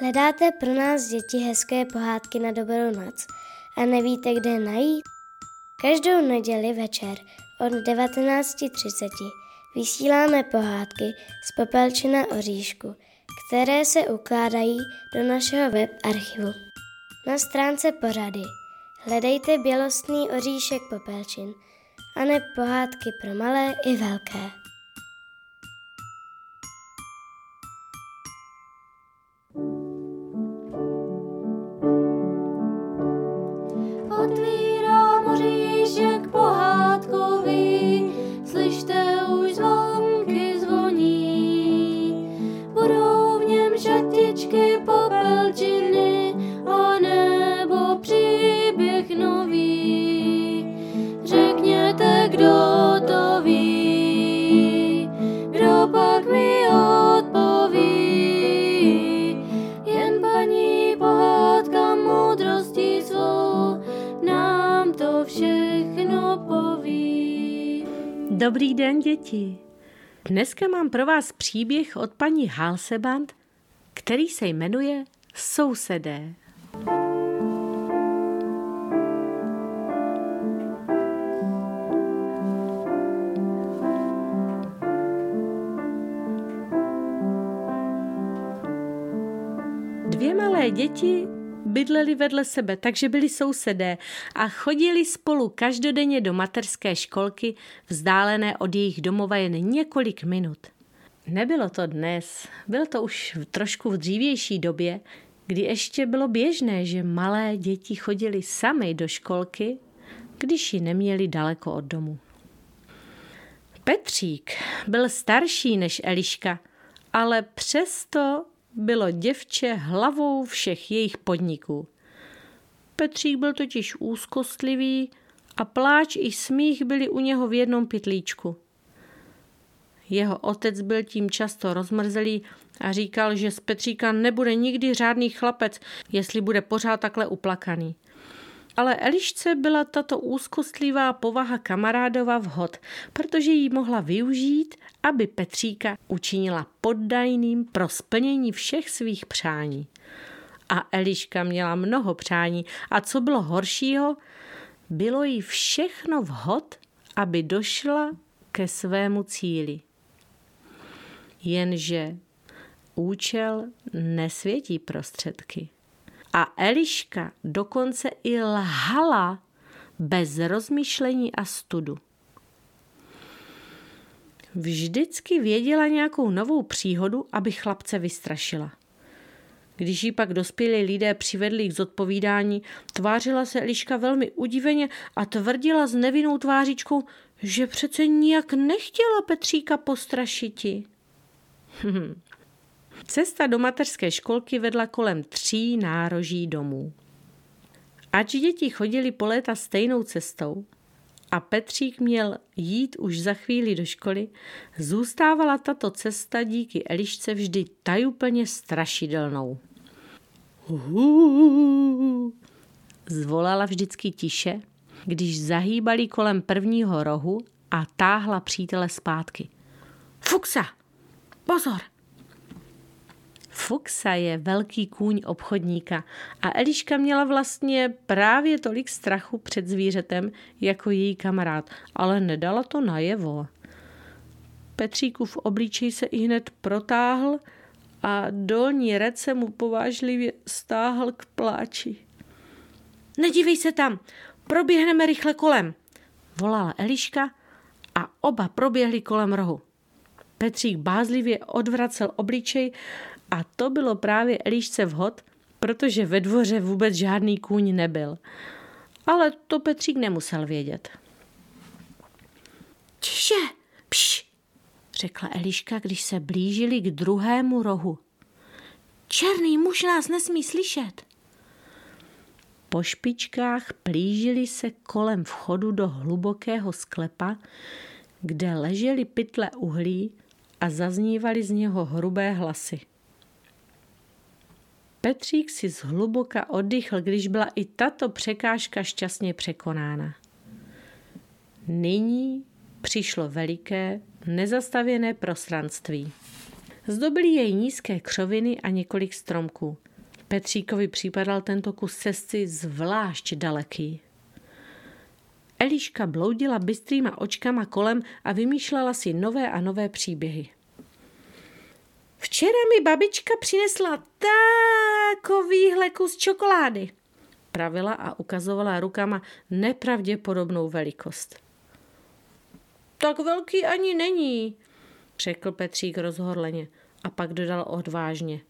Hledáte pro nás děti hezké pohádky na dobrou noc a nevíte, kde najít? Každou neděli večer od 19.30 vysíláme pohádky z Popelčina oříšku, které se ukládají do našeho web archivu. Na stránce pořady hledejte Bělostný oříšek Popelčin a ne pohádky pro malé i velké. odvíjí. Dobrý den, děti. Dneska mám pro vás příběh od paní Halseband, který se jmenuje Sousedé. Dvě malé děti bydleli vedle sebe, takže byli sousedé a chodili spolu každodenně do materské školky, vzdálené od jejich domova jen několik minut. Nebylo to dnes, bylo to už trošku v dřívější době, kdy ještě bylo běžné, že malé děti chodili sami do školky, když ji neměli daleko od domu. Petřík byl starší než Eliška, ale přesto bylo děvče hlavou všech jejich podniků. Petřík byl totiž úzkostlivý a pláč i smích byli u něho v jednom pytlíčku. Jeho otec byl tím často rozmrzelý a říkal, že z Petříka nebude nikdy řádný chlapec, jestli bude pořád takhle uplakaný. Ale Elišce byla tato úzkostlivá povaha kamarádova vhod, protože ji mohla využít, aby Petříka učinila poddajným pro splnění všech svých přání. A Eliška měla mnoho přání a co bylo horšího, bylo jí všechno vhod, aby došla ke svému cíli. Jenže účel nesvětí prostředky. A Eliška dokonce i lhala bez rozmýšlení a studu. Vždycky věděla nějakou novou příhodu, aby chlapce vystrašila. Když ji pak dospělí lidé přivedli k zodpovídání, tvářila se Eliška velmi udiveně a tvrdila s nevinnou tvářičkou, že přece nijak nechtěla Petříka postrašiti. Cesta do mateřské školky vedla kolem tří nároží domů. Ač děti chodili po léta stejnou cestou a Petřík měl jít už za chvíli do školy, zůstávala tato cesta díky Elišce vždy tajuplně strašidelnou. Uhuu, zvolala vždycky tiše, když zahýbali kolem prvního rohu a táhla přítele zpátky. Fuksa! Pozor! Fuxa je velký kůň obchodníka a Eliška měla vlastně právě tolik strachu před zvířetem jako její kamarád, ale nedala to najevo. Petříkův obličej se i hned protáhl a dolní rec se mu povážlivě stáhl k pláči. Nedívej se tam, proběhneme rychle kolem, volala Eliška a oba proběhli kolem rohu. Petřík bázlivě odvracel obličej a to bylo právě Elišce vhod, protože ve dvoře vůbec žádný kůň nebyl. Ale to Petřík nemusel vědět. Čiže, pš, řekla Eliška, když se blížili k druhému rohu. Černý muž nás nesmí slyšet. Po špičkách plížili se kolem vchodu do hlubokého sklepa, kde ležely pytle uhlí a zaznívaly z něho hrubé hlasy. Petřík si zhluboka oddychl, když byla i tato překážka šťastně překonána. Nyní přišlo veliké, nezastavěné prostranství. Zdobily jej nízké křoviny a několik stromků. Petříkovi připadal tento kus cesty zvlášť daleký. Eliška bloudila bystrýma očkama kolem a vymýšlela si nové a nové příběhy. Včera mi babička přinesla takovýhle kus čokolády, pravila a ukazovala rukama nepravděpodobnou velikost. Tak velký ani není, řekl Petřík rozhorleně a pak dodal odvážně.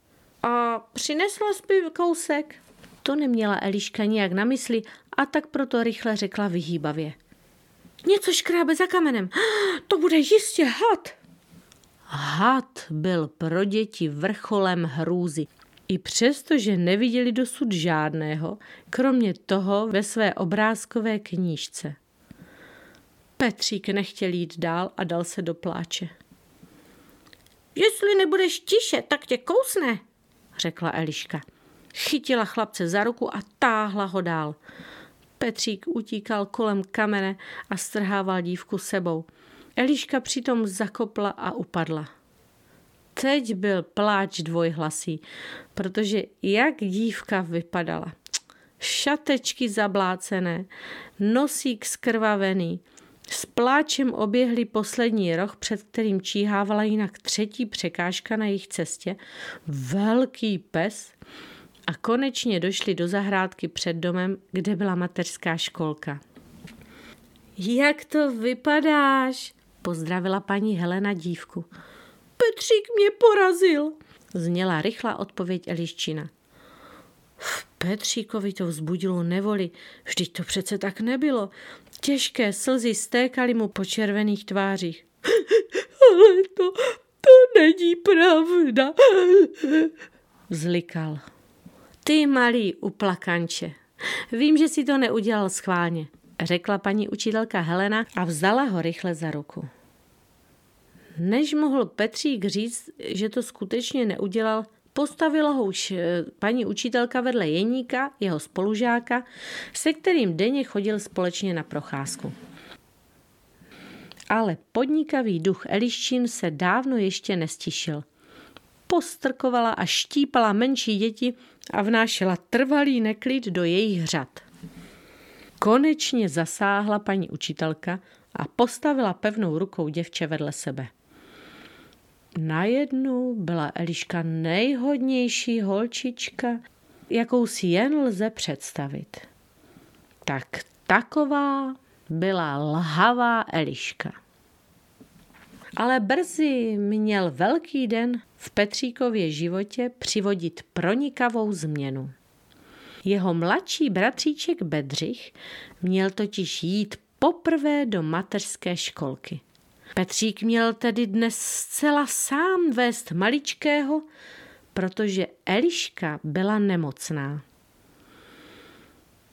A přinesla jsi kousek? To neměla Eliška nijak na mysli a tak proto rychle řekla vyhýbavě. Něco škrábe za kamenem. To bude jistě had. Had byl pro děti vrcholem hrůzy. I přesto, že neviděli dosud žádného, kromě toho ve své obrázkové knížce. Petřík nechtěl jít dál a dal se do pláče. Jestli nebudeš tiše, tak tě kousne, řekla Eliška. Chytila chlapce za ruku a táhla ho dál. Petřík utíkal kolem kamene a strhával dívku sebou. Eliška přitom zakopla a upadla. Teď byl pláč dvojhlasý, protože jak dívka vypadala. Šatečky zablácené, nosík skrvavený, s pláčem oběhli poslední roh, před kterým číhávala jinak třetí překážka na jejich cestě, velký pes a konečně došli do zahrádky před domem, kde byla mateřská školka. Jak to vypadáš? Pozdravila paní Helena dívku. Petřík mě porazil, zněla rychlá odpověď Eliščina. Petříkovi to vzbudilo nevoli, vždyť to přece tak nebylo. Těžké slzy stékaly mu po červených tvářích. Ale to, to není pravda, vzlikal. Ty malý uplakanče, vím, že si to neudělal schválně, řekla paní učitelka Helena a vzala ho rychle za ruku. Než mohl Petřík říct, že to skutečně neudělal, Postavila ho už eh, paní učitelka vedle Jeníka, jeho spolužáka, se kterým denně chodil společně na procházku. Ale podnikavý duch Eliščin se dávno ještě nestišil. Postrkovala a štípala menší děti a vnášela trvalý neklid do jejich řad. Konečně zasáhla paní učitelka a postavila pevnou rukou děvče vedle sebe. Najednou byla Eliška nejhodnější holčička, jakou si jen lze představit. Tak taková byla lhavá Eliška. Ale brzy měl velký den v Petříkově životě přivodit pronikavou změnu. Jeho mladší bratříček Bedřich měl totiž jít poprvé do mateřské školky. Petřík měl tedy dnes zcela sám vést maličkého, protože Eliška byla nemocná.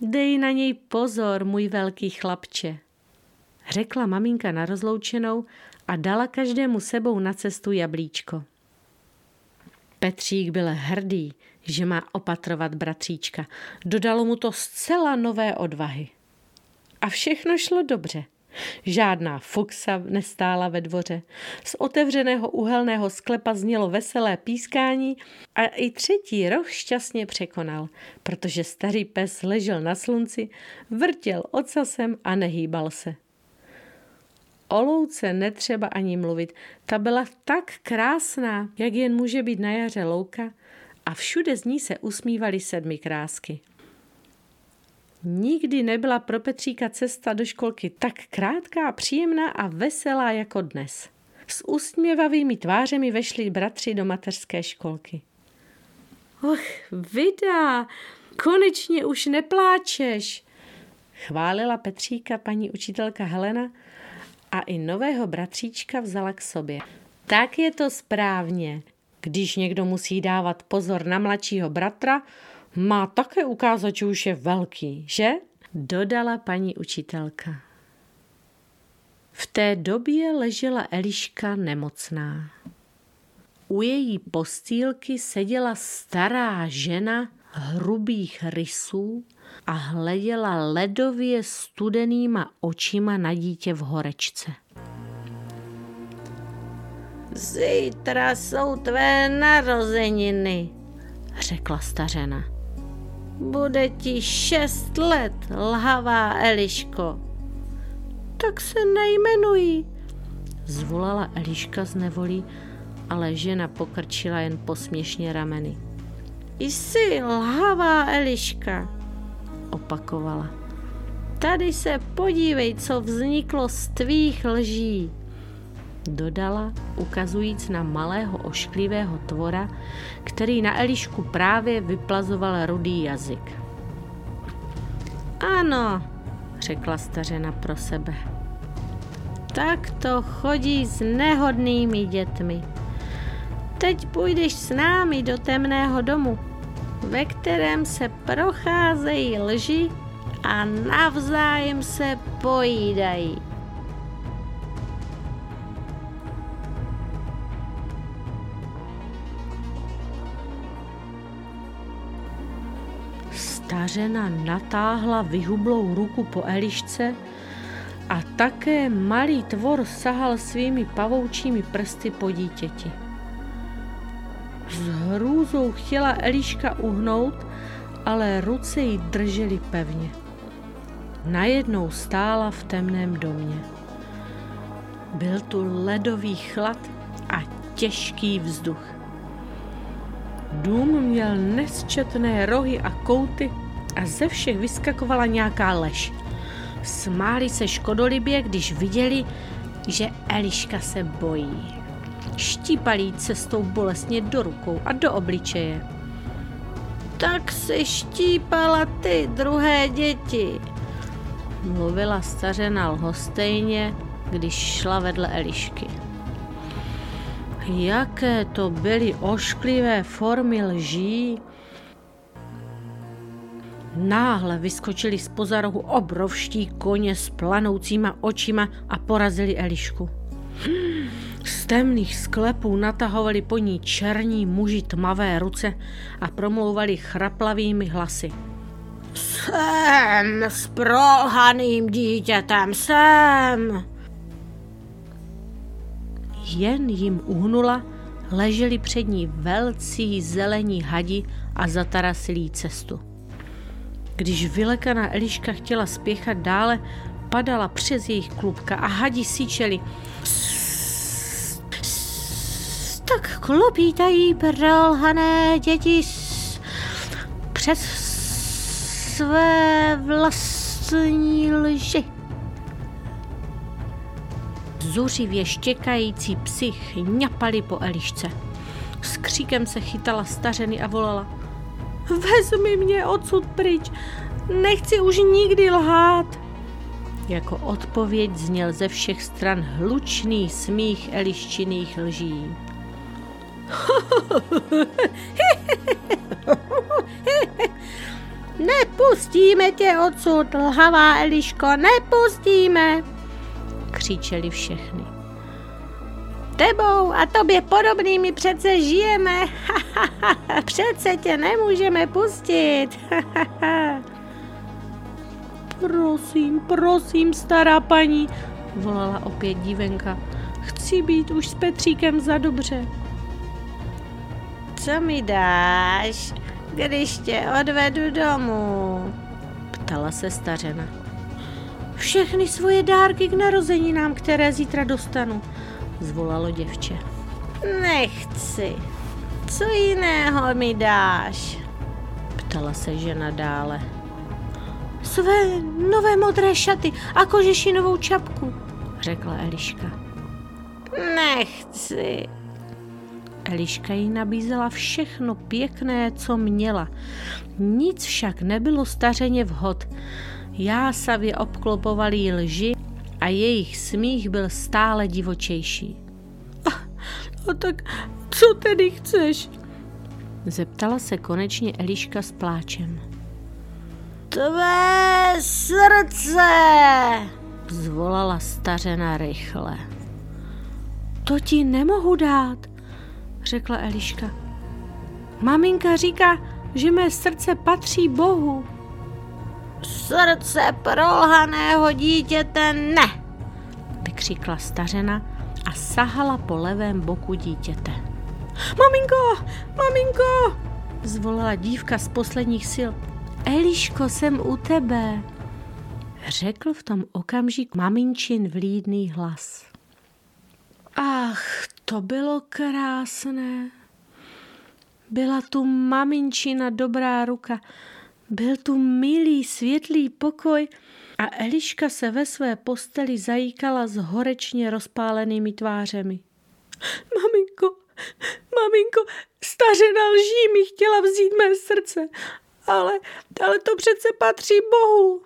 Dej na něj pozor, můj velký chlapče, řekla maminka na rozloučenou a dala každému sebou na cestu jablíčko. Petřík byl hrdý, že má opatrovat bratříčka. Dodalo mu to zcela nové odvahy. A všechno šlo dobře. Žádná fuksa nestála ve dvoře. Z otevřeného uhelného sklepa znělo veselé pískání a i třetí roh šťastně překonal, protože starý pes ležel na slunci, vrtěl ocasem a nehýbal se. O louce netřeba ani mluvit. Ta byla tak krásná, jak jen může být na jaře louka a všude z ní se usmívaly sedmi krásky. Nikdy nebyla pro Petříka cesta do školky tak krátká, příjemná a veselá jako dnes. S úsměvavými tvářemi vešli bratři do mateřské školky. Och, Vida, konečně už nepláčeš, chválila Petříka paní učitelka Helena a i nového bratříčka vzala k sobě. Tak je to správně. Když někdo musí dávat pozor na mladšího bratra, má také ukázat, že už je velký, že? Dodala paní učitelka. V té době ležela Eliška nemocná. U její postýlky seděla stará žena hrubých rysů a hleděla ledově studenýma očima na dítě v horečce. Zítra jsou tvé narozeniny, řekla stařena. Bude ti šest let, lhavá Eliško. Tak se nejmenují, zvolala Eliška z nevolí, ale žena pokrčila jen posměšně rameny. Jsi lhavá Eliška, opakovala. Tady se podívej, co vzniklo z tvých lží dodala, ukazujíc na malého ošklivého tvora, který na Elišku právě vyplazoval rudý jazyk. Ano, řekla stařena pro sebe. Tak to chodí s nehodnými dětmi. Teď půjdeš s námi do temného domu, ve kterém se procházejí lži a navzájem se pojídají. Stařena natáhla vyhublou ruku po Elišce a také malý tvor sahal svými pavoučími prsty po dítěti. S hrůzou chtěla Eliška uhnout, ale ruce jí držely pevně. Najednou stála v temném domě. Byl tu ledový chlad a těžký vzduch. Dům měl nesčetné rohy a kouty a ze všech vyskakovala nějaká lež. Smáli se škodolibě, když viděli, že Eliška se bojí. Štípali cestou bolestně do rukou a do obličeje. Tak se štípala ty druhé děti, mluvila stařena lhostejně, když šla vedle Elišky. Jaké to byly ošklivé formy lží. Náhle vyskočili z pozarohu obrovští koně s planoucíma očima a porazili Elišku. Z temných sklepů natahovali po ní černí muži tmavé ruce a promlouvali chraplavými hlasy. Jsem s prohaným dítětem, jsem! jen jim uhnula, leželi před ní velcí zelení hadi a zatarasilí cestu. Když vylekaná Eliška chtěla spěchat dále, padala přes jejich klubka a hadi síčeli. Tak klopítají prolhané děti přes své vlastní lži zuřivě štěkající psy chňapali po Elišce. S kříkem se chytala stařeny a volala. Vezmi mě odsud pryč, nechci už nikdy lhát. Jako odpověď zněl ze všech stran hlučný smích Eliščiných lží. Nepustíme tě odsud, lhavá Eliško, nepustíme křičeli všechny. Tebou a tobě podobnými přece žijeme. přece tě nemůžeme pustit. prosím, prosím, stará paní, volala opět dívenka. Chci být už s Petříkem za dobře. Co mi dáš, když tě odvedu domů? Ptala se stařena všechny svoje dárky k narozeninám, které zítra dostanu, zvolalo děvče. Nechci. Co jiného mi dáš? Ptala se žena dále. Své nové modré šaty a kožešinovou čapku, řekla Eliška. Nechci. Eliška jí nabízela všechno pěkné, co měla. Nic však nebylo stařeně vhod jásavě obklopovali lži a jejich smích byl stále divočejší. A, a tak co tedy chceš? Zeptala se konečně Eliška s pláčem. Tvé srdce! Zvolala stařena rychle. To ti nemohu dát, řekla Eliška. Maminka říká, že mé srdce patří Bohu. Srdce prolhaného dítěte ne, vykřikla stařena a sahala po levém boku dítěte. Maminko, maminko, zvolala dívka z posledních sil. Eliško, jsem u tebe, řekl v tom okamžik maminčin vlídný hlas. Ach, to bylo krásné. Byla tu maminčina dobrá ruka, byl tu milý, světlý pokoj a Eliška se ve své posteli zajíkala s horečně rozpálenými tvářemi. Maminko, maminko, stařena lží mi chtěla vzít mé srdce, ale, ale to přece patří Bohu.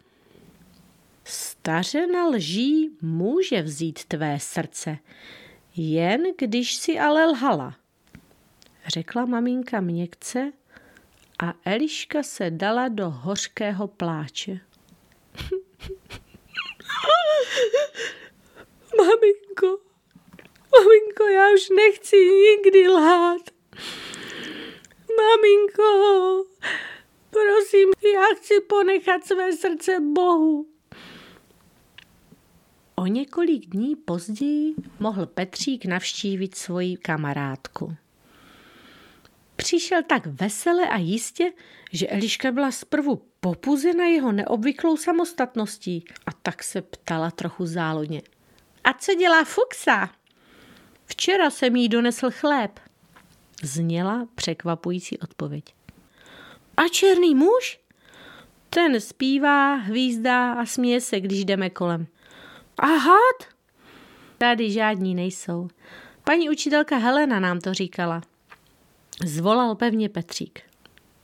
Stařena lží může vzít tvé srdce, jen když si ale lhala, řekla maminka měkce a Eliška se dala do hořkého pláče. Maminko, maminko, já už nechci nikdy lhát. Maminko, prosím, já chci ponechat své srdce Bohu. O několik dní později mohl Petřík navštívit svoji kamarádku. Přišel tak vesele a jistě, že Eliška byla zprvu popuzena jeho neobvyklou samostatností a tak se ptala trochu záludně. A co dělá Fuxa? Včera jsem jí donesl chléb. Zněla překvapující odpověď. A černý muž? Ten zpívá, hvízdá a směje se, když jdeme kolem. A had? Tady žádní nejsou. Paní učitelka Helena nám to říkala. Zvolal pevně Petřík.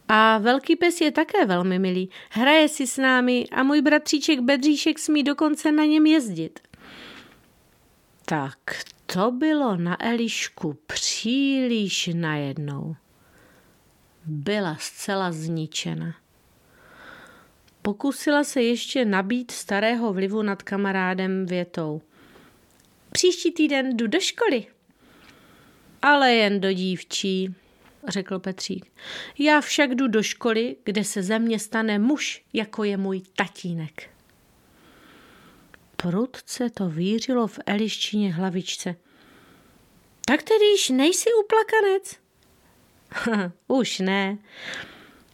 A velký pes je také velmi milý. Hraje si s námi a můj bratříček Bedříšek smí dokonce na něm jezdit. Tak to bylo na Elišku příliš najednou. Byla zcela zničena. Pokusila se ještě nabít starého vlivu nad kamarádem větou. Příští týden jdu do školy. Ale jen do dívčí, řekl Petřík. Já však jdu do školy, kde se ze mě stane muž, jako je můj tatínek. Prudce to vířilo v Eliščině hlavičce. Tak tedy již nejsi uplakanec? Už ne,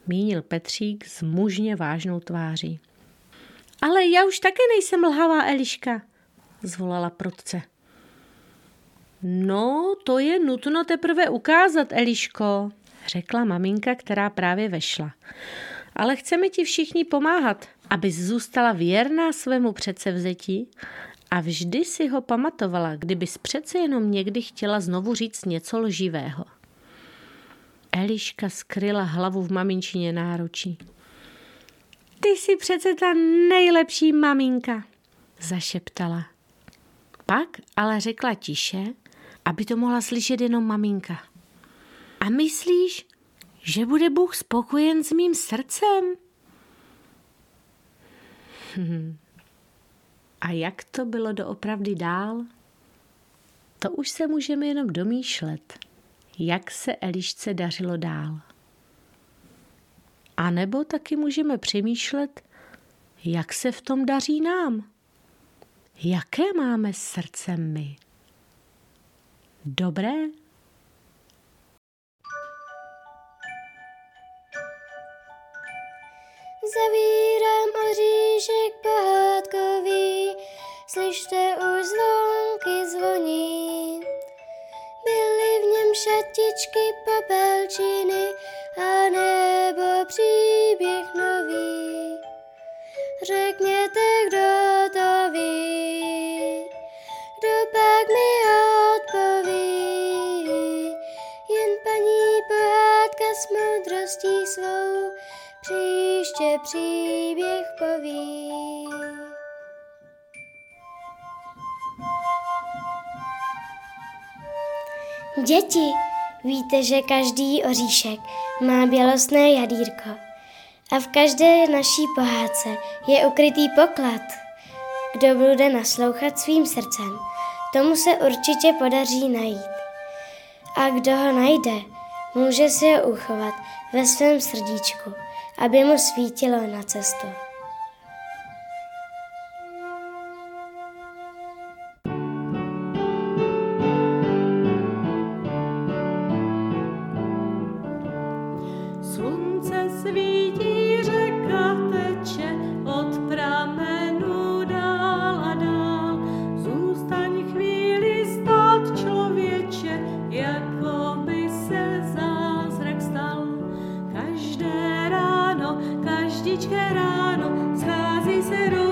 mínil Petřík s mužně vážnou tváří. Ale já už také nejsem lhavá, Eliška, zvolala prudce. No, to je nutno teprve ukázat, Eliško, řekla maminka, která právě vešla. Ale chceme ti všichni pomáhat, aby zůstala věrná svému předsevzetí a vždy si ho pamatovala, kdybys přece jenom někdy chtěla znovu říct něco lživého. Eliška skryla hlavu v maminčině náručí. Ty jsi přece ta nejlepší maminka, zašeptala. Pak ale řekla tiše, aby to mohla slyšet jenom maminka. A myslíš, že bude Bůh spokojen s mým srdcem? A jak to bylo doopravdy dál? To už se můžeme jenom domýšlet jak se Elišce dařilo dál. A nebo taky můžeme přemýšlet, jak se v tom daří nám. Jaké máme srdce my? Dobré? Zavírám oříšek pohádkový, slyšte už zvonky zvoní šatičky, popelčiny a nebo příběh příště příběh poví. Děti, víte, že každý oříšek má bělostné jadírko a v každé naší pohádce je ukrytý poklad. Kdo bude naslouchat svým srdcem, tomu se určitě podaří najít. A kdo ho najde, může si ho uchovat ve svém srdíčku, aby mu svítilo na cestu. serano, scasi serano.